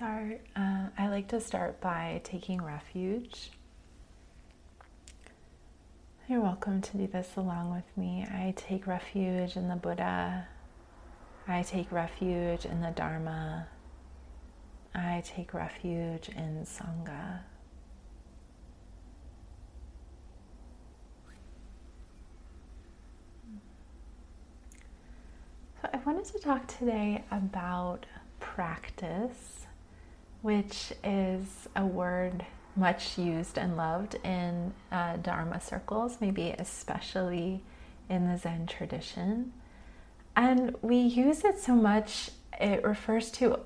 start, uh, I like to start by taking refuge. You're welcome to do this along with me. I take refuge in the Buddha. I take refuge in the Dharma. I take refuge in Sangha. So, I wanted to talk today about practice, which is a word much used and loved in uh, Dharma circles, maybe especially in the Zen tradition. And we use it so much, it refers to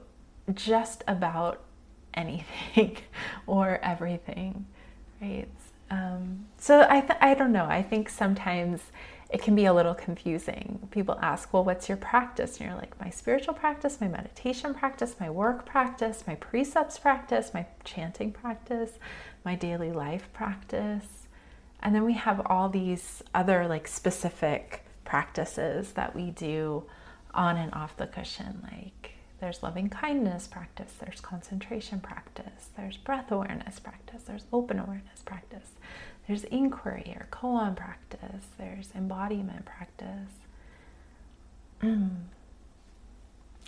just about anything or everything, right? Um, so I, th- I don't know. I think sometimes it can be a little confusing. People ask, well, what's your practice? And you're like, my spiritual practice, my meditation practice, my work practice, my precepts practice, my chanting practice, my daily life practice. And then we have all these other like specific practices that we do on and off the cushion. Like there's loving kindness practice, there's concentration practice, there's breath awareness practice, there's open awareness practice, there's inquiry or koan practice, there's embodiment practice. Mm.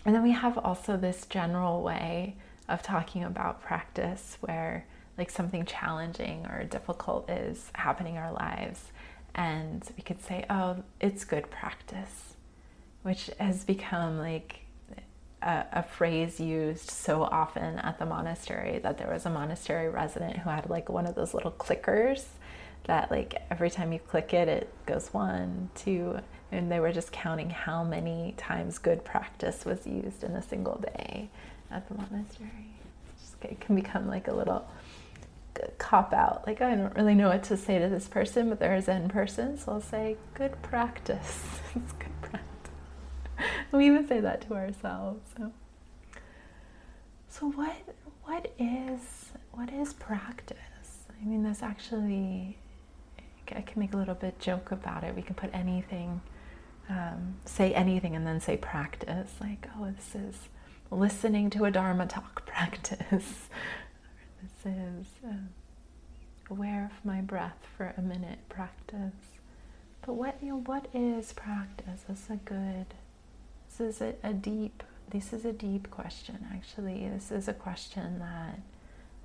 and then we have also this general way of talking about practice where like something challenging or difficult is happening in our lives and we could say oh it's good practice which has become like a, a, phrase used so often at the monastery that there was a monastery resident who had like one of those little clickers that like every time you click it it goes one two and they were just counting how many times good practice was used in a single day at the monastery. Just, it can become like a little cop out. Like i don't really know what to say to this person but they're a zen person so i'll say good practice. It's good. practice we even say that to ourselves so so what what is what is practice i mean there's actually I can make a little bit joke about it. We can put anything, um, say anything, and then say practice. Like, oh, this is listening to a Dharma talk practice. this is uh, aware of my breath for a minute practice. But what you know, what is practice? This is a good. This is a, a deep. This is a deep question. Actually, this is a question that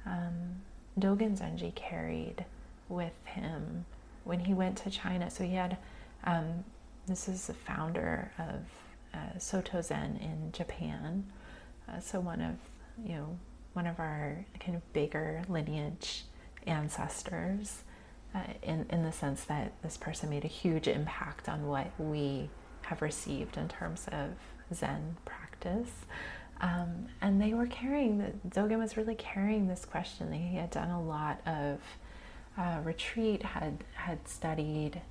um, Dogen Zenji carried with him when he went to China. So he had, um, this is the founder of uh, Soto Zen in Japan. Uh, so one of, you know, one of our kind of bigger lineage ancestors uh, in, in the sense that this person made a huge impact on what we have received in terms of Zen practice. Um, and they were carrying, Dogen was really carrying this question. He had done a lot of uh, retreat had had studied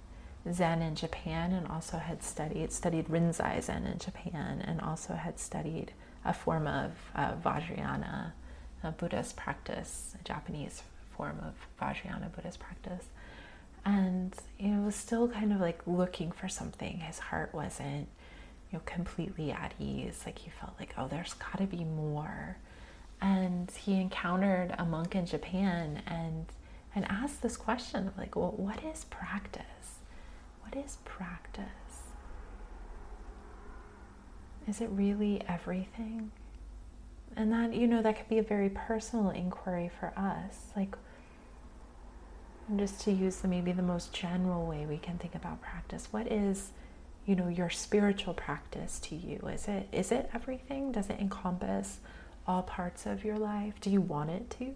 Zen in Japan and also had studied studied Rinzai Zen in Japan and also had studied a form of uh, Vajrayana, a Buddhist practice, a Japanese form of Vajrayana Buddhist practice. And know, was still kind of like looking for something. His heart wasn't, you know, completely at ease. Like he felt like, oh, there's got to be more. And he encountered a monk in Japan and and asked this question of like, well, what is practice? What is practice? Is it really everything? And that, you know, that could be a very personal inquiry for us. Like, just to use the, maybe the most general way we can think about practice, what is, you know, your spiritual practice to you? Is it is it everything? Does it encompass all parts of your life? Do you want it to?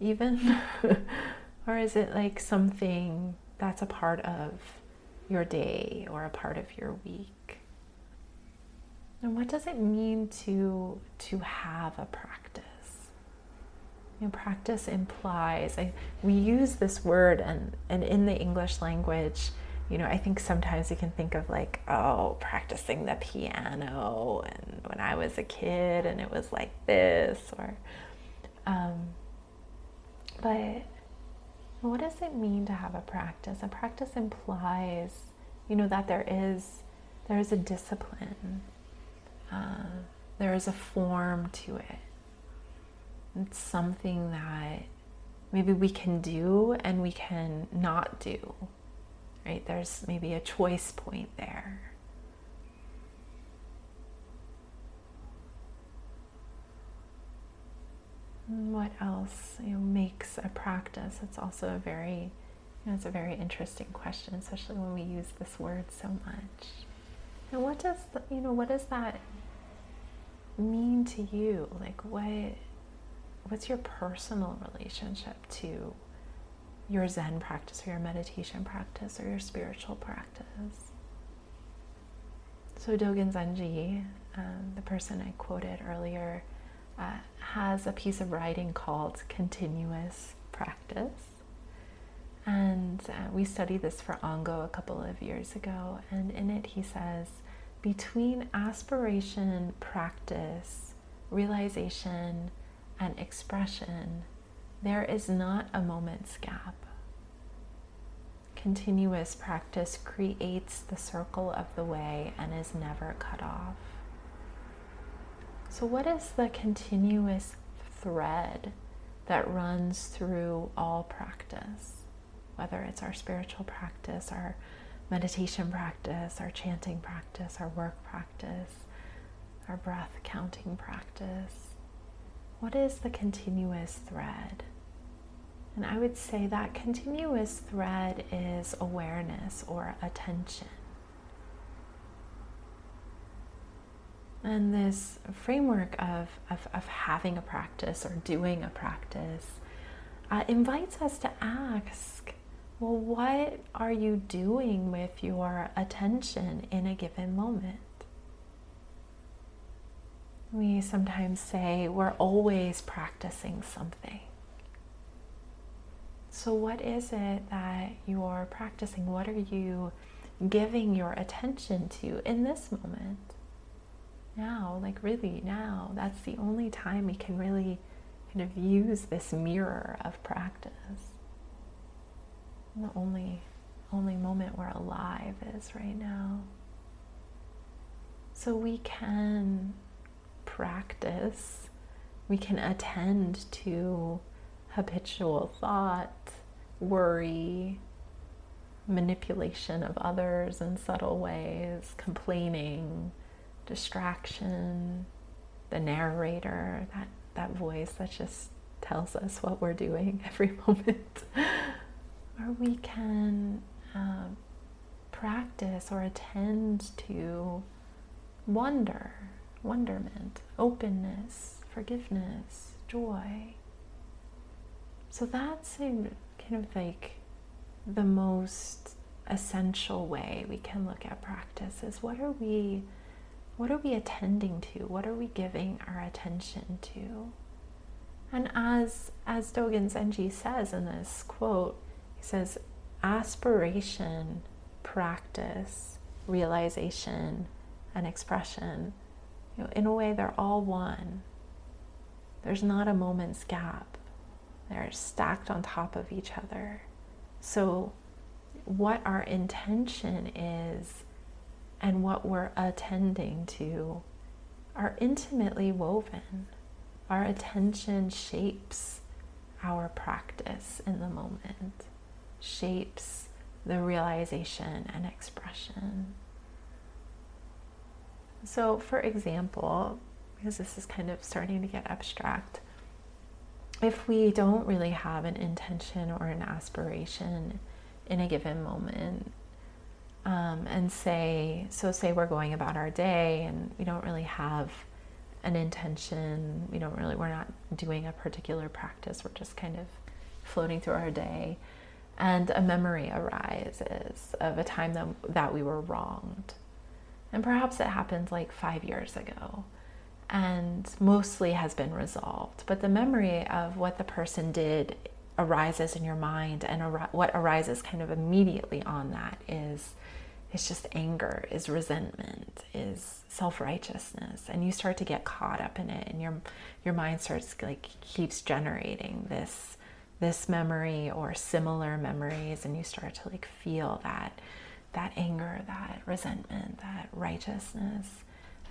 even? or is it like something that's a part of your day or a part of your week? And what does it mean to to have a practice? You know, practice implies I, we use this word and and in the English language, you know, I think sometimes you can think of like, oh, practicing the piano and when I was a kid and it was like this or um, but what does it mean to have a practice? A practice implies, you know, that there is there is a discipline, uh, there is a form to it. It's something that maybe we can do and we can not do, right? There's maybe a choice point there. what else you know, makes a practice? It's also a very, you know, it's a very interesting question, especially when we use this word so much. And what does the, you know what does that mean to you? Like what what's your personal relationship to your Zen practice or your meditation practice or your spiritual practice? So Dogen Zenji, um, the person I quoted earlier, uh, has a piece of writing called Continuous Practice. And uh, we studied this for Ango a couple of years ago. And in it, he says, between aspiration, practice, realization, and expression, there is not a moment's gap. Continuous practice creates the circle of the way and is never cut off. So, what is the continuous thread that runs through all practice? Whether it's our spiritual practice, our meditation practice, our chanting practice, our work practice, our breath counting practice. What is the continuous thread? And I would say that continuous thread is awareness or attention. And this framework of, of, of having a practice or doing a practice uh, invites us to ask well, what are you doing with your attention in a given moment? We sometimes say we're always practicing something. So, what is it that you're practicing? What are you giving your attention to in this moment? now, like really now, that's the only time we can really kind of use this mirror of practice. the only only moment we're alive is right now. So we can practice, we can attend to habitual thought, worry, manipulation of others in subtle ways, complaining, distraction, the narrator, that, that voice that just tells us what we're doing every moment. or we can uh, practice or attend to wonder, wonderment, openness, forgiveness, joy. So that's a, kind of like the most essential way we can look at practice is what are we what are we attending to? What are we giving our attention to? And as as Dogen Zenji says in this quote, he says, aspiration, practice, realization, and expression, you know, in a way they're all one. There's not a moment's gap. They're stacked on top of each other. So what our intention is and what we're attending to are intimately woven. Our attention shapes our practice in the moment, shapes the realization and expression. So, for example, because this is kind of starting to get abstract, if we don't really have an intention or an aspiration in a given moment, um, and say, so say we're going about our day and we don't really have an intention, we don't really, we're not doing a particular practice, we're just kind of floating through our day. And a memory arises of a time that, that we were wronged. And perhaps it happened like five years ago and mostly has been resolved. But the memory of what the person did arises in your mind, and ar- what arises kind of immediately on that is is just anger, is resentment, is self-righteousness, and you start to get caught up in it, and your your mind starts like keeps generating this this memory or similar memories, and you start to like feel that that anger, that resentment, that righteousness,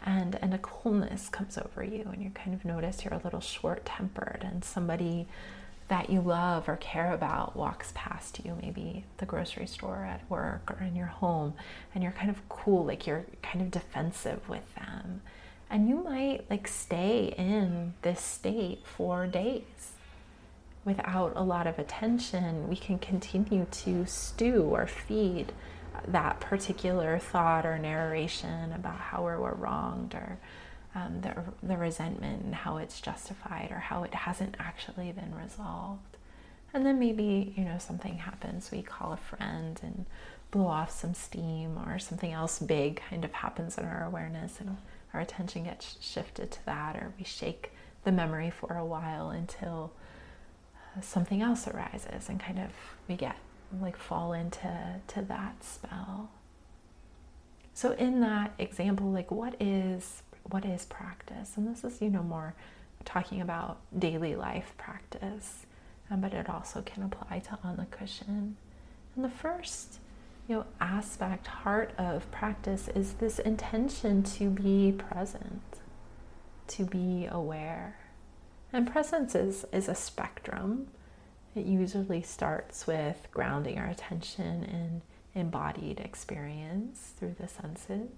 and and a coolness comes over you and you kind of notice you're a little short tempered and somebody that you love or care about walks past you maybe the grocery store at work or in your home and you're kind of cool like you're kind of defensive with them. And you might like stay in this state for days without a lot of attention. We can continue to stew or feed that particular thought or narration about how we were wronged or um, the, the resentment and how it's justified or how it hasn't actually been resolved. And then maybe, you know, something happens. We call a friend and blow off some steam or something else big kind of happens in our awareness and our attention gets shifted to that or we shake the memory for a while until uh, something else arises and kind of we get like fall into to that spell. So in that example, like what is what is practice? And this is, you know, more talking about daily life practice, um, but it also can apply to on the cushion. And the first, you know, aspect, heart of practice is this intention to be present, to be aware. And presence is, is a spectrum. It usually starts with grounding our attention in embodied experience through the senses.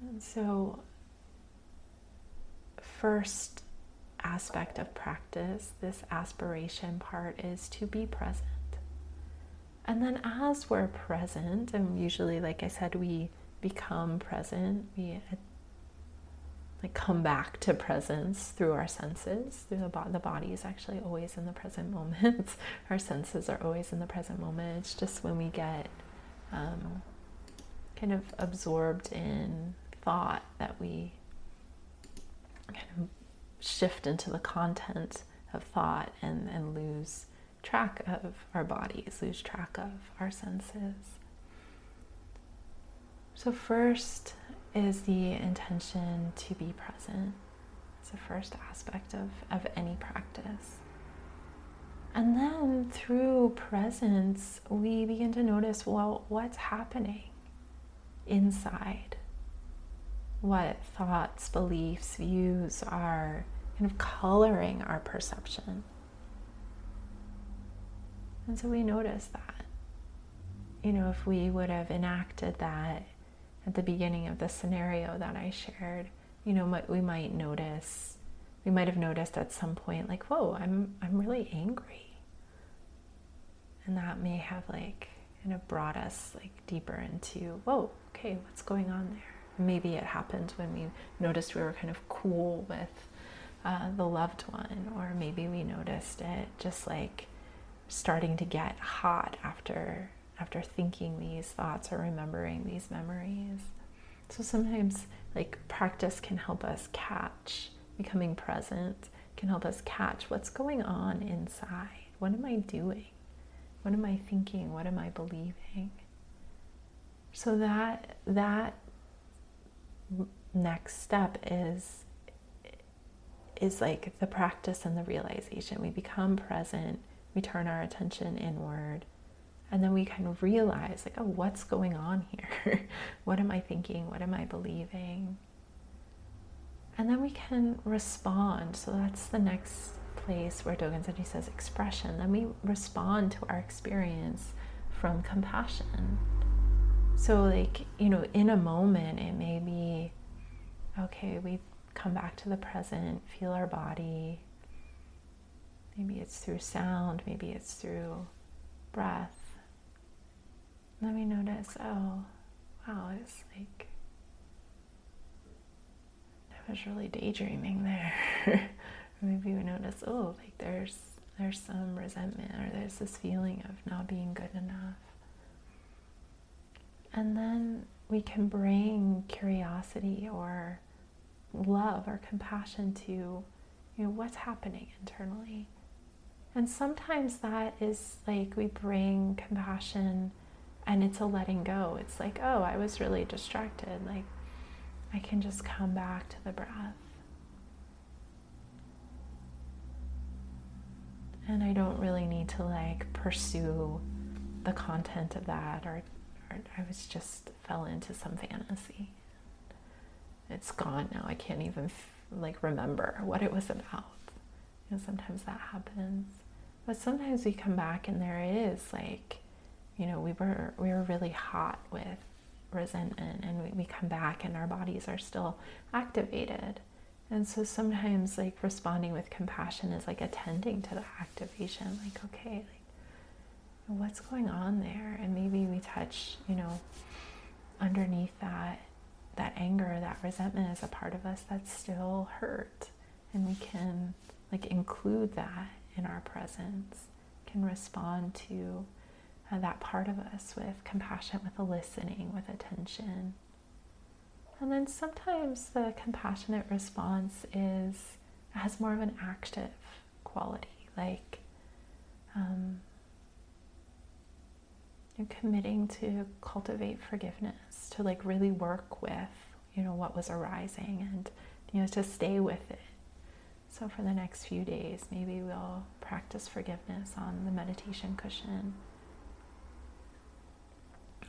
And so, first aspect of practice, this aspiration part, is to be present. And then, as we're present, and usually, like I said, we become present, we like come back to presence through our senses through the, bo- the body is actually always in the present moment. Our senses are always in the present moment. It's just when we get um, kind of absorbed in thought that we kind of shift into the content of thought and, and lose track of our bodies lose track of our senses. So first is the intention to be present. It's the first aspect of, of any practice. And then through presence, we begin to notice well, what's happening inside? What thoughts, beliefs, views are kind of coloring our perception. And so we notice that. You know, if we would have enacted that at the beginning of the scenario that I shared, you know, we might notice, we might have noticed at some point, like, whoa, I'm, I'm really angry. And that may have like kind of brought us like deeper into, whoa, okay, what's going on there? Maybe it happened when we noticed we were kind of cool with uh, the loved one, or maybe we noticed it just like starting to get hot after after thinking these thoughts or remembering these memories. So sometimes, like, practice can help us catch, becoming present can help us catch what's going on inside. What am I doing? What am I thinking? What am I believing? So that that next step is is like the practice and the realization. We become present, we turn our attention inward, and then we kind of realize, like, oh, what's going on here? what am I thinking? What am I believing? And then we can respond. So that's the next place where Dogen Zenji says expression. Then we respond to our experience from compassion. So, like, you know, in a moment, it may be okay, we come back to the present, feel our body. Maybe it's through sound, maybe it's through breath let me notice, oh, wow, it's like I was really daydreaming there. maybe we notice, oh, like there's there's some resentment or there's this feeling of not being good enough. And then we can bring curiosity or love or compassion to you know what's happening internally. And sometimes that is like we bring compassion and it's a letting go. It's like, oh, I was really distracted. Like, I can just come back to the breath. And I don't really need to like pursue the content of that or, hard. I was just fell into some fantasy. It's gone now. I can't even like remember what it was about. You know, sometimes that happens. But sometimes we come back and there is like, you know, we were we were really hot with resentment and we, we come back and our bodies are still activated. And so sometimes like responding with compassion is like attending to the activation, like, okay, like what's going on there? And maybe we touch, you know, underneath that that anger, that resentment is a part of us that's still hurt. And we can like include that in our presence, can respond to uh, that part of us with compassion, with listening, with attention. And then sometimes the compassionate response is has more of an active quality, like um, you're committing to cultivate forgiveness, to like really work with, you know, what was arising and, you know, to stay with it. So for the next few days, maybe we'll practice forgiveness on the meditation cushion.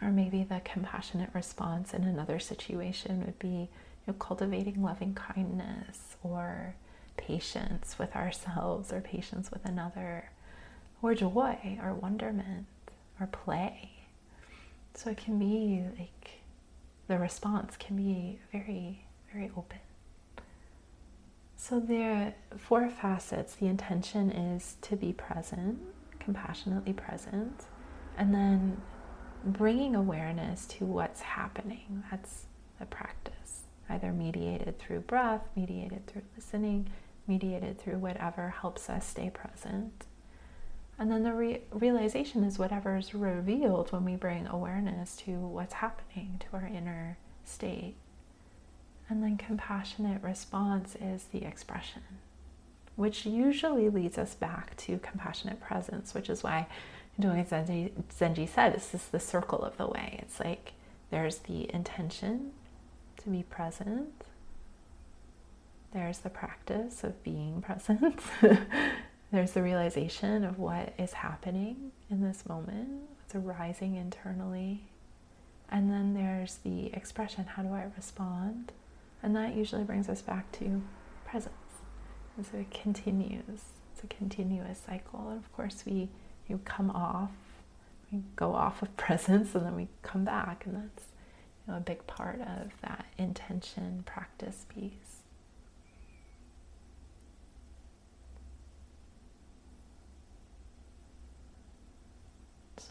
Or maybe the compassionate response in another situation would be you know, cultivating loving kindness or patience with ourselves or patience with another or joy or wonderment or play. So it can be like the response can be very, very open. So there are four facets. The intention is to be present, compassionately present, and then bringing awareness to what's happening. That's the practice, either mediated through breath, mediated through listening, mediated through whatever helps us stay present. And then the re- realization is whatever is revealed when we bring awareness to what's happening to our inner state. And then compassionate response is the expression, which usually leads us back to compassionate presence, which is why Dogen Zenji, Zenji said this is the circle of the way. It's like there's the intention to be present, there's the practice of being present. There's the realization of what is happening in this moment, what's arising internally. And then there's the expression how do I respond? And that usually brings us back to presence. And so it continues. It's a continuous cycle. And of course, we you come off, we go off of presence, and then we come back. And that's you know, a big part of that intention practice piece.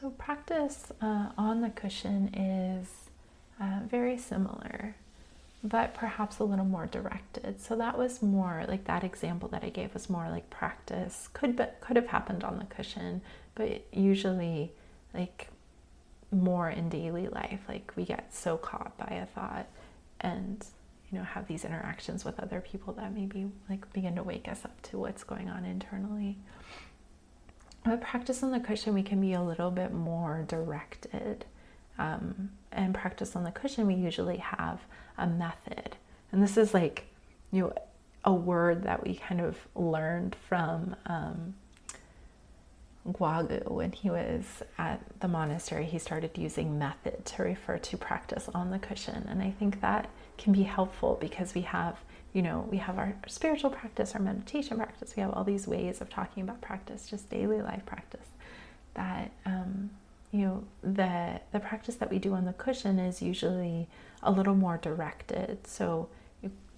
So, practice uh, on the cushion is uh, very similar, but perhaps a little more directed. So, that was more like that example that I gave was more like practice could be, could have happened on the cushion, but usually like more in daily life. Like we get so caught by a thought and you know have these interactions with other people that maybe like begin to wake us up to what's going on internally. But practice on the cushion, we can be a little bit more directed. Um, and practice on the cushion, we usually have a method. And this is like, you know, a word that we kind of learned from um, Guo Gu when he was at the monastery. He started using method to refer to practice on the cushion. And I think that can be helpful because we have you know, we have our spiritual practice, our meditation practice, we have all these ways of talking about practice, just daily life practice. That um, you know, the the practice that we do on the cushion is usually a little more directed. So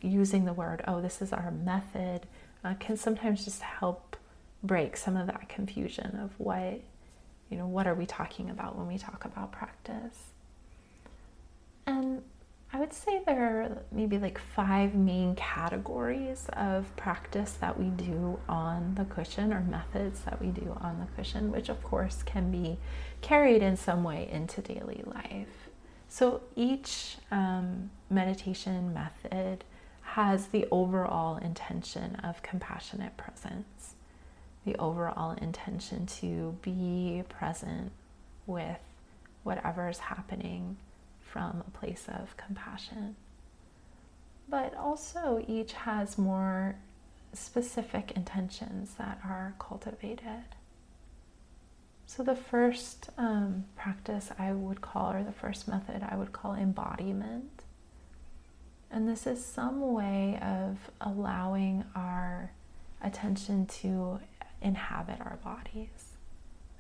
using the word, oh, this is our method, uh, can sometimes just help break some of that confusion of what, you know, what are we talking about when we talk about practice. And I would say there are maybe like five main categories of practice that we do on the cushion or methods that we do on the cushion, which of course can be carried in some way into daily life. So each um, meditation method has the overall intention of compassionate presence, the overall intention to be present with whatever is happening from a place of compassion. But also, each has more specific intentions that are cultivated. So, the first um, practice I would call, or the first method I would call embodiment. And this is some way of allowing our attention to inhabit our bodies,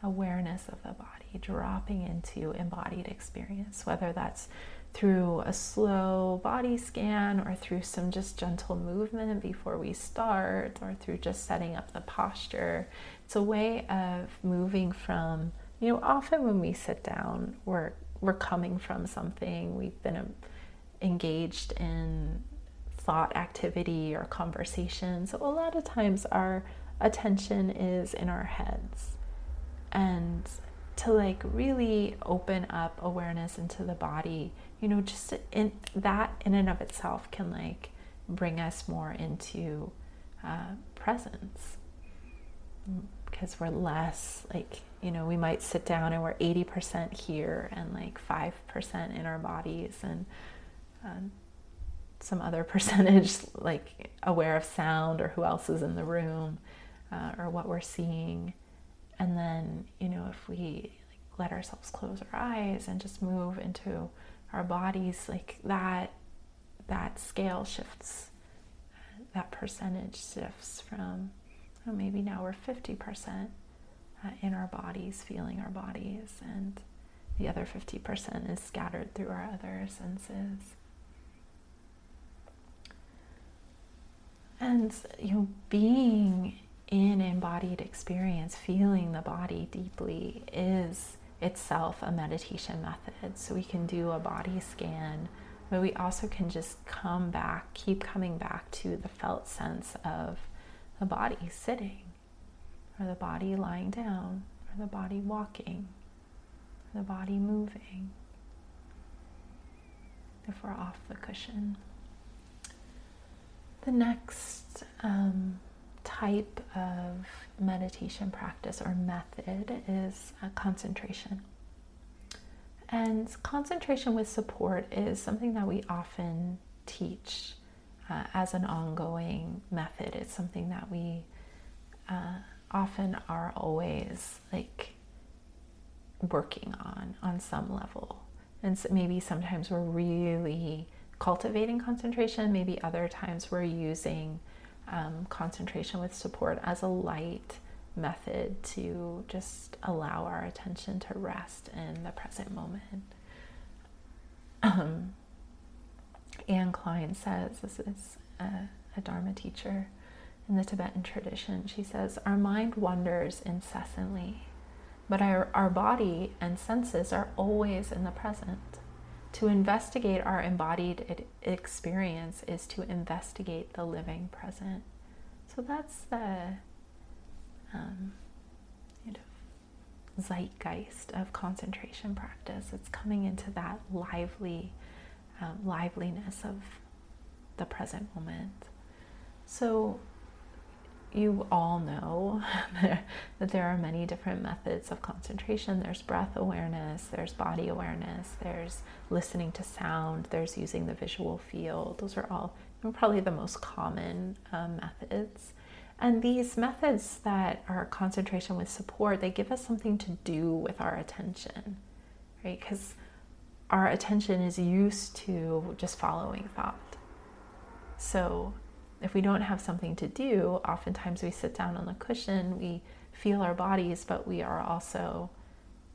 awareness of the body, dropping into embodied experience, whether that's through a slow body scan or through some just gentle movement before we start or through just setting up the posture. It's a way of moving from, you know, often when we sit down, we're we're coming from something, we've been um, engaged in thought activity or conversation. So a lot of times our attention is in our heads. And to like really open up awareness into the body you know just in that in and of itself can like bring us more into uh, presence because we're less like you know we might sit down and we're 80% here and like 5% in our bodies and um, some other percentage like aware of sound or who else is in the room uh, or what we're seeing. And then you know if we like, let ourselves close our eyes and just move into our bodies like that that scale shifts. That percentage shifts from oh, maybe now we're 50% uh, in our bodies feeling our bodies and the other 50% is scattered through our other senses. And you know being in embodied experience feeling the body deeply is itself a meditation method. So we can do a body scan, but we also can just come back, keep coming back to the felt sense of the body sitting, or the body lying down, or the body walking, or the body moving. If we're off the cushion. The next um, type of meditation practice or method is concentration. And concentration with support is something that we often teach uh, as an ongoing method. It's something that we uh, often are always like working on on some level. And so maybe sometimes we're really cultivating concentration, maybe other times we're using um, concentration with support as a light method to just allow our attention to rest in the present moment. Um, Anne Klein says, this is a, a Dharma teacher in the Tibetan tradition, she says, Our mind wanders incessantly, but our, our body and senses are always in the present. To investigate our embodied experience is to investigate the living present. So that's the um, you know, zeitgeist of concentration practice. It's coming into that lively um, liveliness of the present moment. So you all know that there are many different methods of concentration. There's breath awareness, there's body awareness, there's listening to sound, there's using the visual field. Those are all probably the most common um, methods. And these methods that are concentration with support, they give us something to do with our attention, right? Because our attention is used to just following thought. So if we don't have something to do, oftentimes we sit down on the cushion, we feel our bodies, but we are also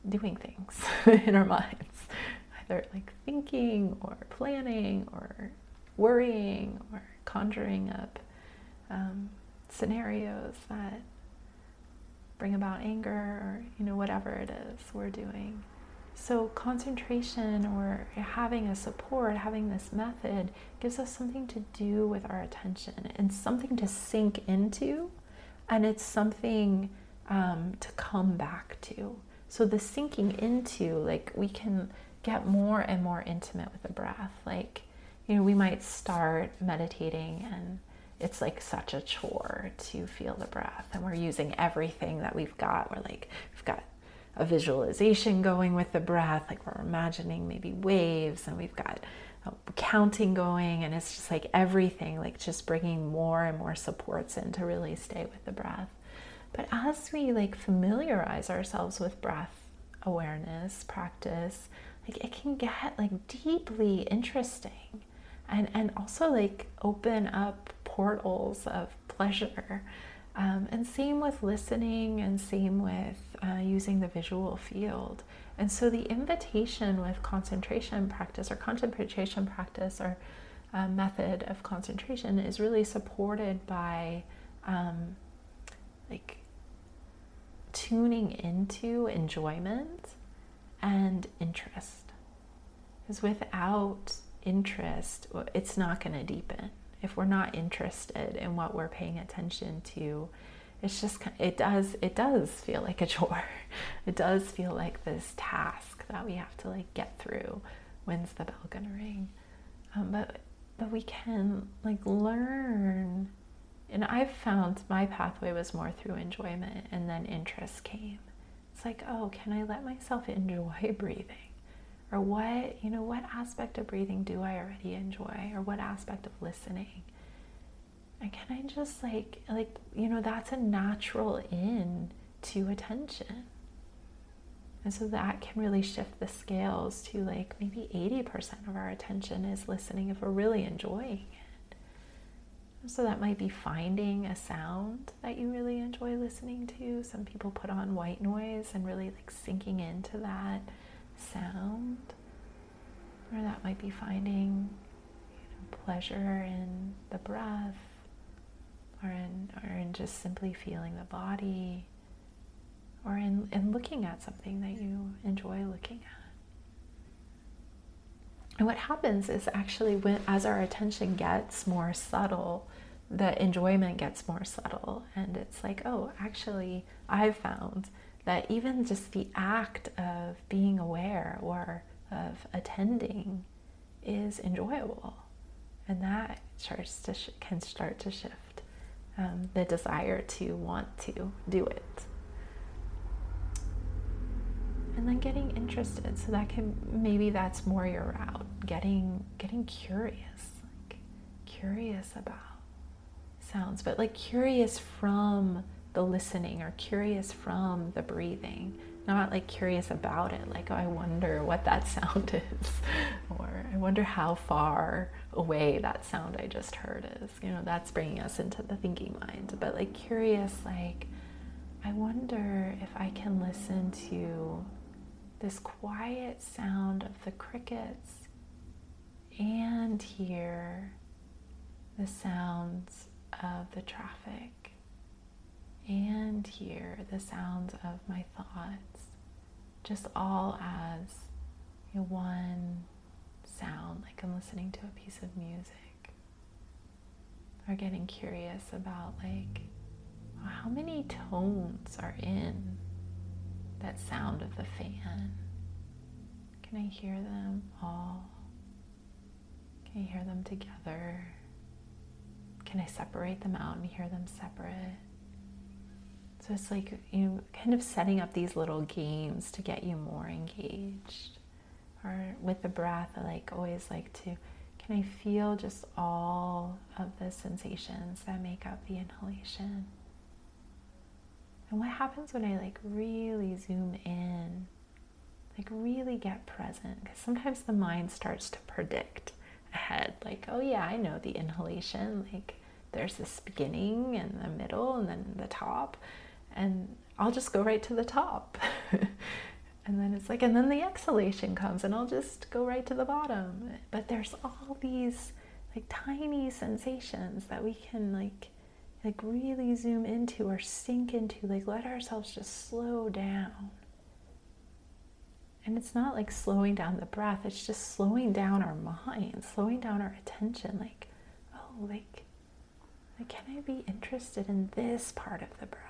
doing things in our minds, either like thinking or planning or worrying or conjuring up um, scenarios that bring about anger or you know whatever it is we're doing. So, concentration or having a support, having this method gives us something to do with our attention and something to sink into, and it's something um, to come back to. So, the sinking into, like, we can get more and more intimate with the breath. Like, you know, we might start meditating and it's like such a chore to feel the breath, and we're using everything that we've got. We're like, we've got a visualization going with the breath, like we're imagining maybe waves, and we've got uh, counting going, and it's just like everything, like just bringing more and more supports in to really stay with the breath. But as we like familiarize ourselves with breath awareness practice, like it can get like deeply interesting and and also like open up portals of pleasure. Um, and same with listening, and same with uh, using the visual field. And so the invitation with concentration practice or concentration practice or uh, method of concentration is really supported by um, like tuning into enjoyment and interest. Because without interest, it's not going to deepen. If we're not interested in what we're paying attention to, it's just it does it does feel like a chore. It does feel like this task that we have to like get through. When's the bell gonna ring? Um, but but we can like learn. And I've found my pathway was more through enjoyment, and then interest came. It's like, oh, can I let myself enjoy breathing? Or what you know what aspect of breathing do i already enjoy or what aspect of listening? And can i just like like you know that's a natural in to attention. And so that can really shift the scales to like maybe 80% of our attention is listening if we're really enjoying it. So that might be finding a sound that you really enjoy listening to. Some people put on white noise and really like sinking into that sound, or that might be finding you know, pleasure in the breath, or in or in just simply feeling the body, or in, in looking at something that you enjoy looking at. And what happens is actually when as our attention gets more subtle, the enjoyment gets more subtle and it's like, oh, actually I've found that even just the act of being aware or of attending is enjoyable. And that starts to sh- can start to shift um, the desire to want to do it. And then getting interested. So that can maybe that's more your route. Getting getting curious like curious about sounds but like curious from the listening or curious from the breathing. Not like curious about it like oh, i wonder what that sound is or i wonder how far away that sound i just heard is. You know that's bringing us into the thinking mind. But like curious like i wonder if i can listen to this quiet sound of the crickets and hear the sounds of the traffic and hear the sounds of my thoughts, just all as you know, one sound, like I'm listening to a piece of music, or getting curious about like how many tones are in that sound of the fan. Can I hear them all? Can I hear them together? Can I separate them out and hear them separate? So it's like you know, kind of setting up these little games to get you more engaged. Or with the breath, I like always like to can I feel just all of the sensations that make up the inhalation? And what happens when I like really zoom in, like really get present? Because sometimes the mind starts to predict ahead, like, oh yeah, I know the inhalation, like there's this beginning and the middle and then the top and I'll just go right to the top. and then it's like, and then the exhalation comes, and I'll just go right to the bottom. But there's all these like tiny sensations that we can like like really zoom into or sink into like let ourselves just slow down and it's not like slowing down the breath it's just slowing down our mind slowing down our attention like oh like, like can i be interested in this part of the breath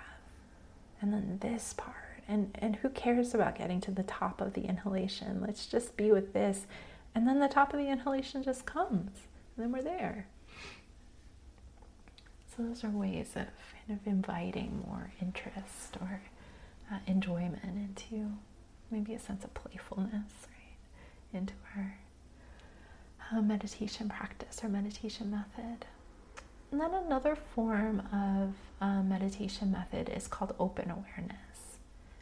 and then this part. And, and who cares about getting to the top of the inhalation? Let's just be with this. And then the top of the inhalation just comes. And then we're there. So, those are ways of kind of inviting more interest or uh, enjoyment into maybe a sense of playfulness, right? Into our uh, meditation practice or meditation method. And then another form of uh, meditation method is called open awareness.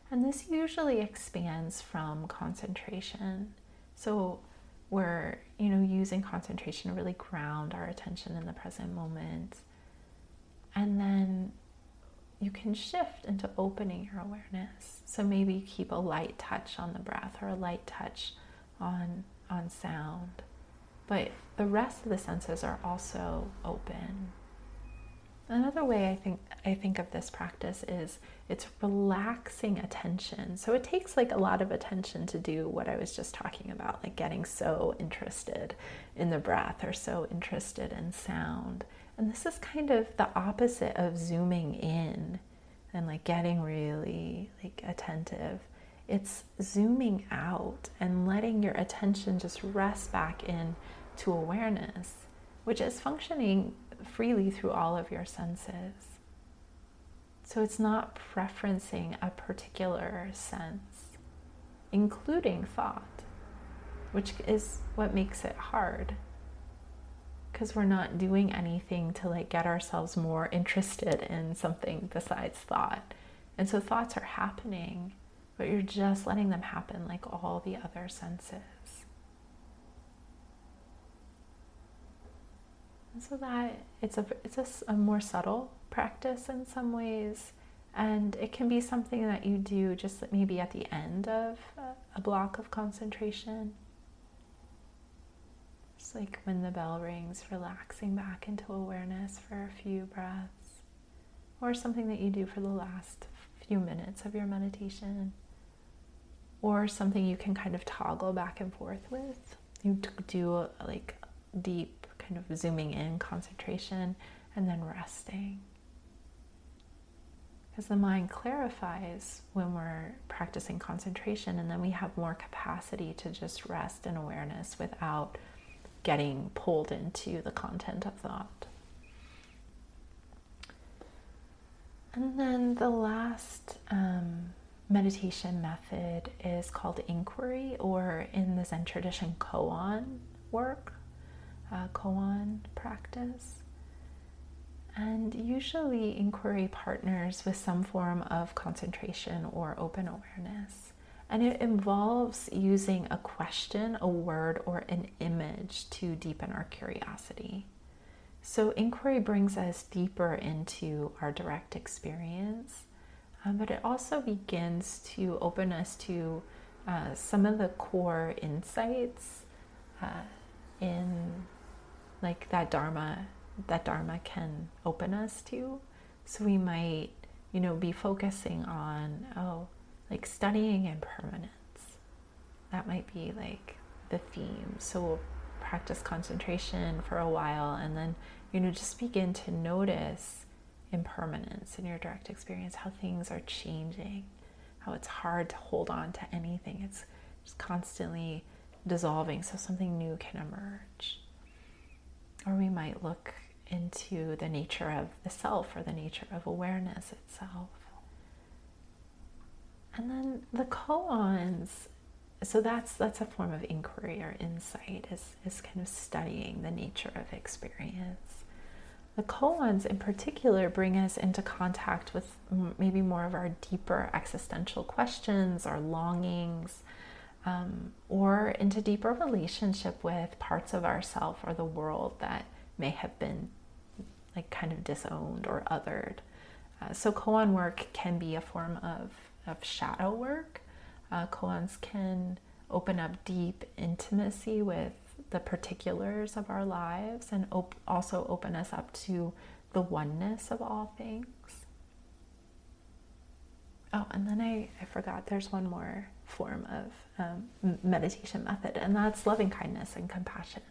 And this usually expands from concentration. So we're, you know, using concentration to really ground our attention in the present moment. And then you can shift into opening your awareness. So maybe you keep a light touch on the breath or a light touch on on sound. But the rest of the senses are also open. Another way I think I think of this practice is it's relaxing attention. So it takes like a lot of attention to do what I was just talking about, like getting so interested in the breath or so interested in sound. And this is kind of the opposite of zooming in and like getting really like attentive. It's zooming out and letting your attention just rest back in to awareness, which is functioning freely through all of your senses. So it's not preferencing a particular sense, including thought, which is what makes it hard because we're not doing anything to like get ourselves more interested in something besides thought. And so thoughts are happening, but you're just letting them happen like all the other senses. And so that it's a it's a, a more subtle practice in some ways, and it can be something that you do just maybe at the end of uh, a block of concentration. Just like when the bell rings, relaxing back into awareness for a few breaths, or something that you do for the last few minutes of your meditation, or something you can kind of toggle back and forth with. You do like deep kind of zooming in concentration and then resting. Because the mind clarifies when we're practicing concentration, and then we have more capacity to just rest in awareness without getting pulled into the content of thought. And then the last um, meditation method is called inquiry, or in the Zen tradition, koan work, uh, koan practice. And usually, inquiry partners with some form of concentration or open awareness. And it involves using a question, a word, or an image to deepen our curiosity. So, inquiry brings us deeper into our direct experience, um, but it also begins to open us to uh, some of the core insights uh, in like that Dharma that Dharma can open us to. So, we might, you know, be focusing on, oh, like studying impermanence. That might be like the theme. So we'll practice concentration for a while and then, you know, just begin to notice impermanence in your direct experience, how things are changing, how it's hard to hold on to anything. It's just constantly dissolving so something new can emerge. Or we might look into the nature of the self or the nature of awareness itself. And then the koans, so that's that's a form of inquiry or insight, is, is kind of studying the nature of experience. The koans in particular bring us into contact with maybe more of our deeper existential questions or longings, um, or into deeper relationship with parts of ourself or the world that may have been like kind of disowned or othered. Uh, so koan work can be a form of of shadow work. Uh, koans can open up deep intimacy with the particulars of our lives and op- also open us up to the oneness of all things. Oh, and then I, I forgot there's one more form of um, meditation method, and that's loving kindness and compassion.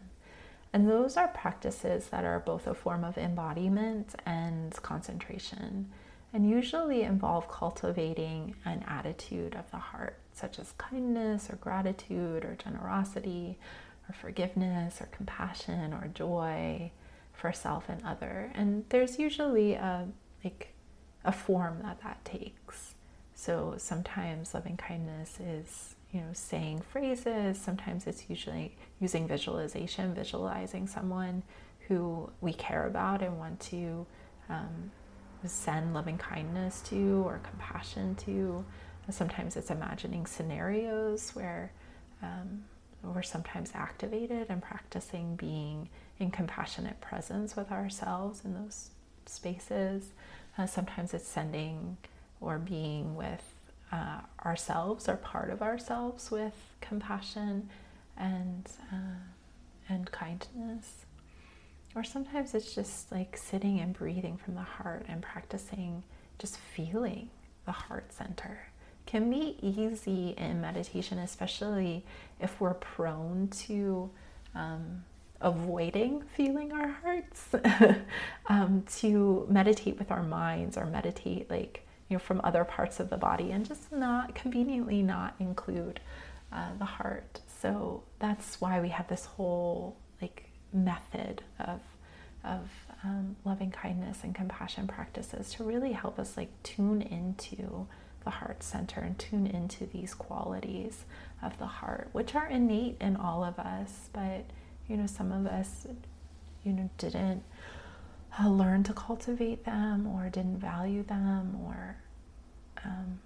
And those are practices that are both a form of embodiment and concentration and usually involve cultivating an attitude of the heart, such as kindness or gratitude or generosity or forgiveness or compassion or joy for self and other. And there's usually a like a form that that takes. So sometimes loving kindness is you know saying phrases. Sometimes it's usually using visualization, visualizing someone who we care about and want to um, send loving kindness to or compassion to. Sometimes it's imagining scenarios where um, we're sometimes activated and practicing being in compassionate presence with ourselves in those spaces. Uh, sometimes it's sending or being with uh, ourselves or part of ourselves with compassion and uh, and kindness. Or sometimes it's just like sitting and breathing from the heart and practicing just feeling the heart center. Can be easy in meditation, especially if we're prone to um, avoiding feeling our hearts, um, to meditate with our minds or meditate like you know from other parts of the body and just not conveniently not include uh, the heart. So that's why we have this whole like method of of um, loving kindness and compassion practices to really help us like tune into the heart center and tune into these qualities of the heart, which are innate in all of us, but you know some of us you know didn't uh, learn to cultivate them or didn't value them or um,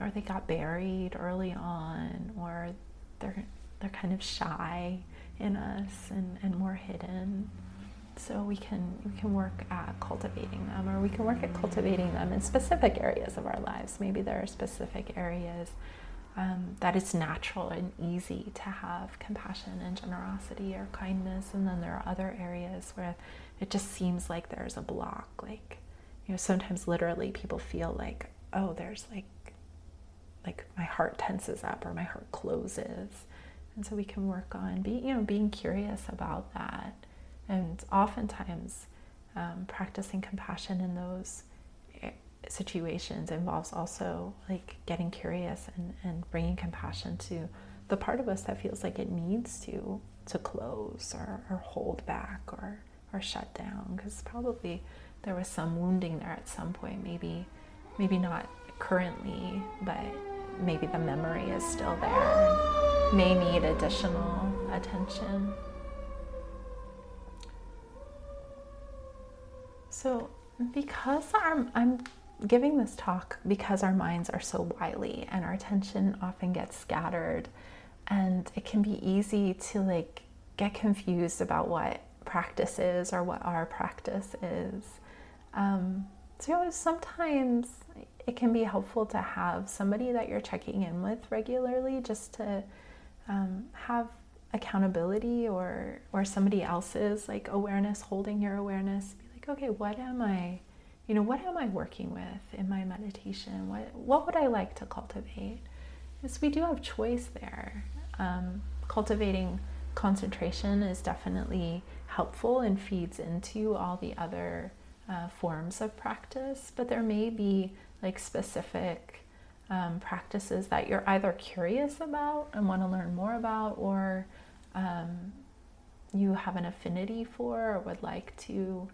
or they got buried early on or they're they're kind of shy in us and, and more hidden. So we can we can work at cultivating them or we can work at cultivating them in specific areas of our lives. Maybe there are specific areas um, that it's natural and easy to have compassion and generosity or kindness. And then there are other areas where it just seems like there's a block like you know sometimes literally people feel like oh there's like like my heart tenses up or my heart closes. And so we can work on be you know being curious about that. And oftentimes um, practicing compassion in those eh, situations involves also like getting curious and, and bringing compassion to the part of us that feels like it needs to to close or, or hold back or or shut down because probably there was some wounding there at some point maybe maybe not currently but maybe the memory is still there and may need additional attention. So, because I'm giving this talk because our minds are so wily and our attention often gets scattered, and it can be easy to like get confused about what practice is or what our practice is. Um, so sometimes it can be helpful to have somebody that you're checking in with regularly just to um, have accountability or or somebody else's like awareness holding your awareness. Be like okay what am i you know what am i working with in my meditation? What what would i like to cultivate? Because we do have choice there. Um, cultivating concentration is definitely helpful and feeds into all the other uh, forms of practice but there may be like specific um, practices that you're either curious about and want to learn more about, or um, you have an affinity for or would like to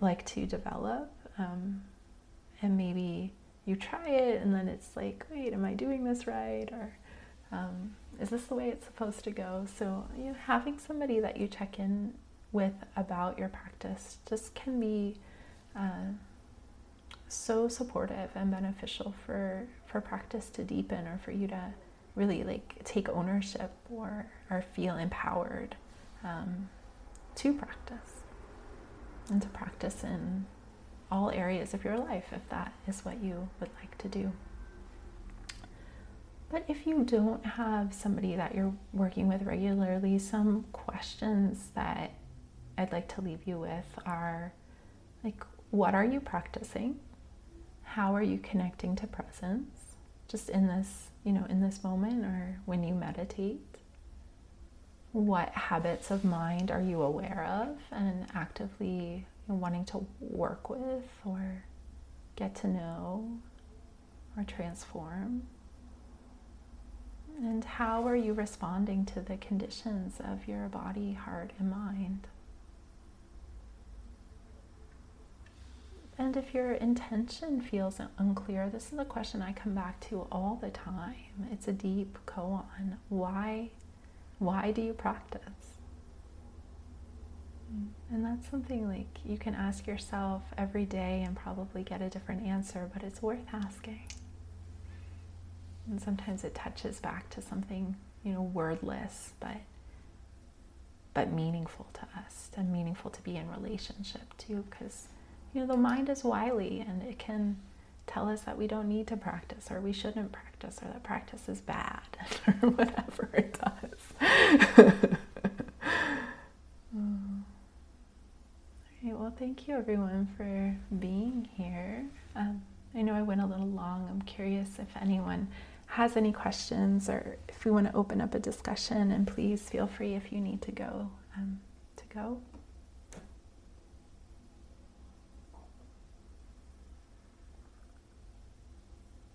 like to develop. Um, and maybe you try it and then it's like, wait, am I doing this right? Or um, is this the way it's supposed to go? So, you know, having somebody that you check in with about your practice just can be uh, so supportive and beneficial for for practice to deepen or for you to really like take ownership or or feel empowered um, to practice and to practice in all areas of your life if that is what you would like to do. But if you don't have somebody that you're working with regularly, some questions that I'd like to leave you with are like, what are you practicing? how are you connecting to presence just in this, you know, in this moment or when you meditate? What habits of mind are you aware of and actively wanting to work with or get to know or transform? And how are you responding to the conditions of your body, heart, and mind? And if your intention feels unclear, this is a question I come back to all the time. It's a deep koan. Why, why do you practice? And that's something like you can ask yourself every day and probably get a different answer, but it's worth asking. And sometimes it touches back to something, you know, wordless, but but meaningful to us and meaningful to be in relationship too because you know the mind is wily and it can tell us that we don't need to practice or we shouldn't practice or that practice is bad or whatever it does. All right, well, thank you everyone for being here. Um, I know I went a little long. I'm curious if anyone has any questions or if we want to open up a discussion, and please feel free if you need to go um, to go.